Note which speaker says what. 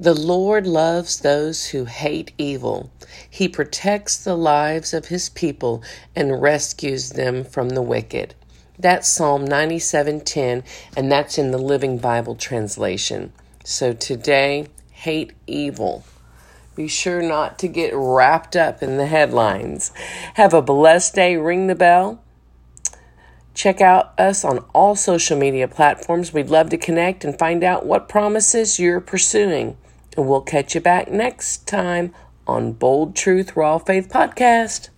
Speaker 1: The Lord loves those who hate evil. He protects the lives of his people and rescues them from the wicked. That's Psalm 97:10 and that's in the Living Bible translation. So today, hate evil. Be sure not to get wrapped up in the headlines. Have a blessed day. Ring the bell. Check out us on all social media platforms. We'd love to connect and find out what promises you're pursuing. And we'll catch you back next time on Bold Truth Raw Faith Podcast.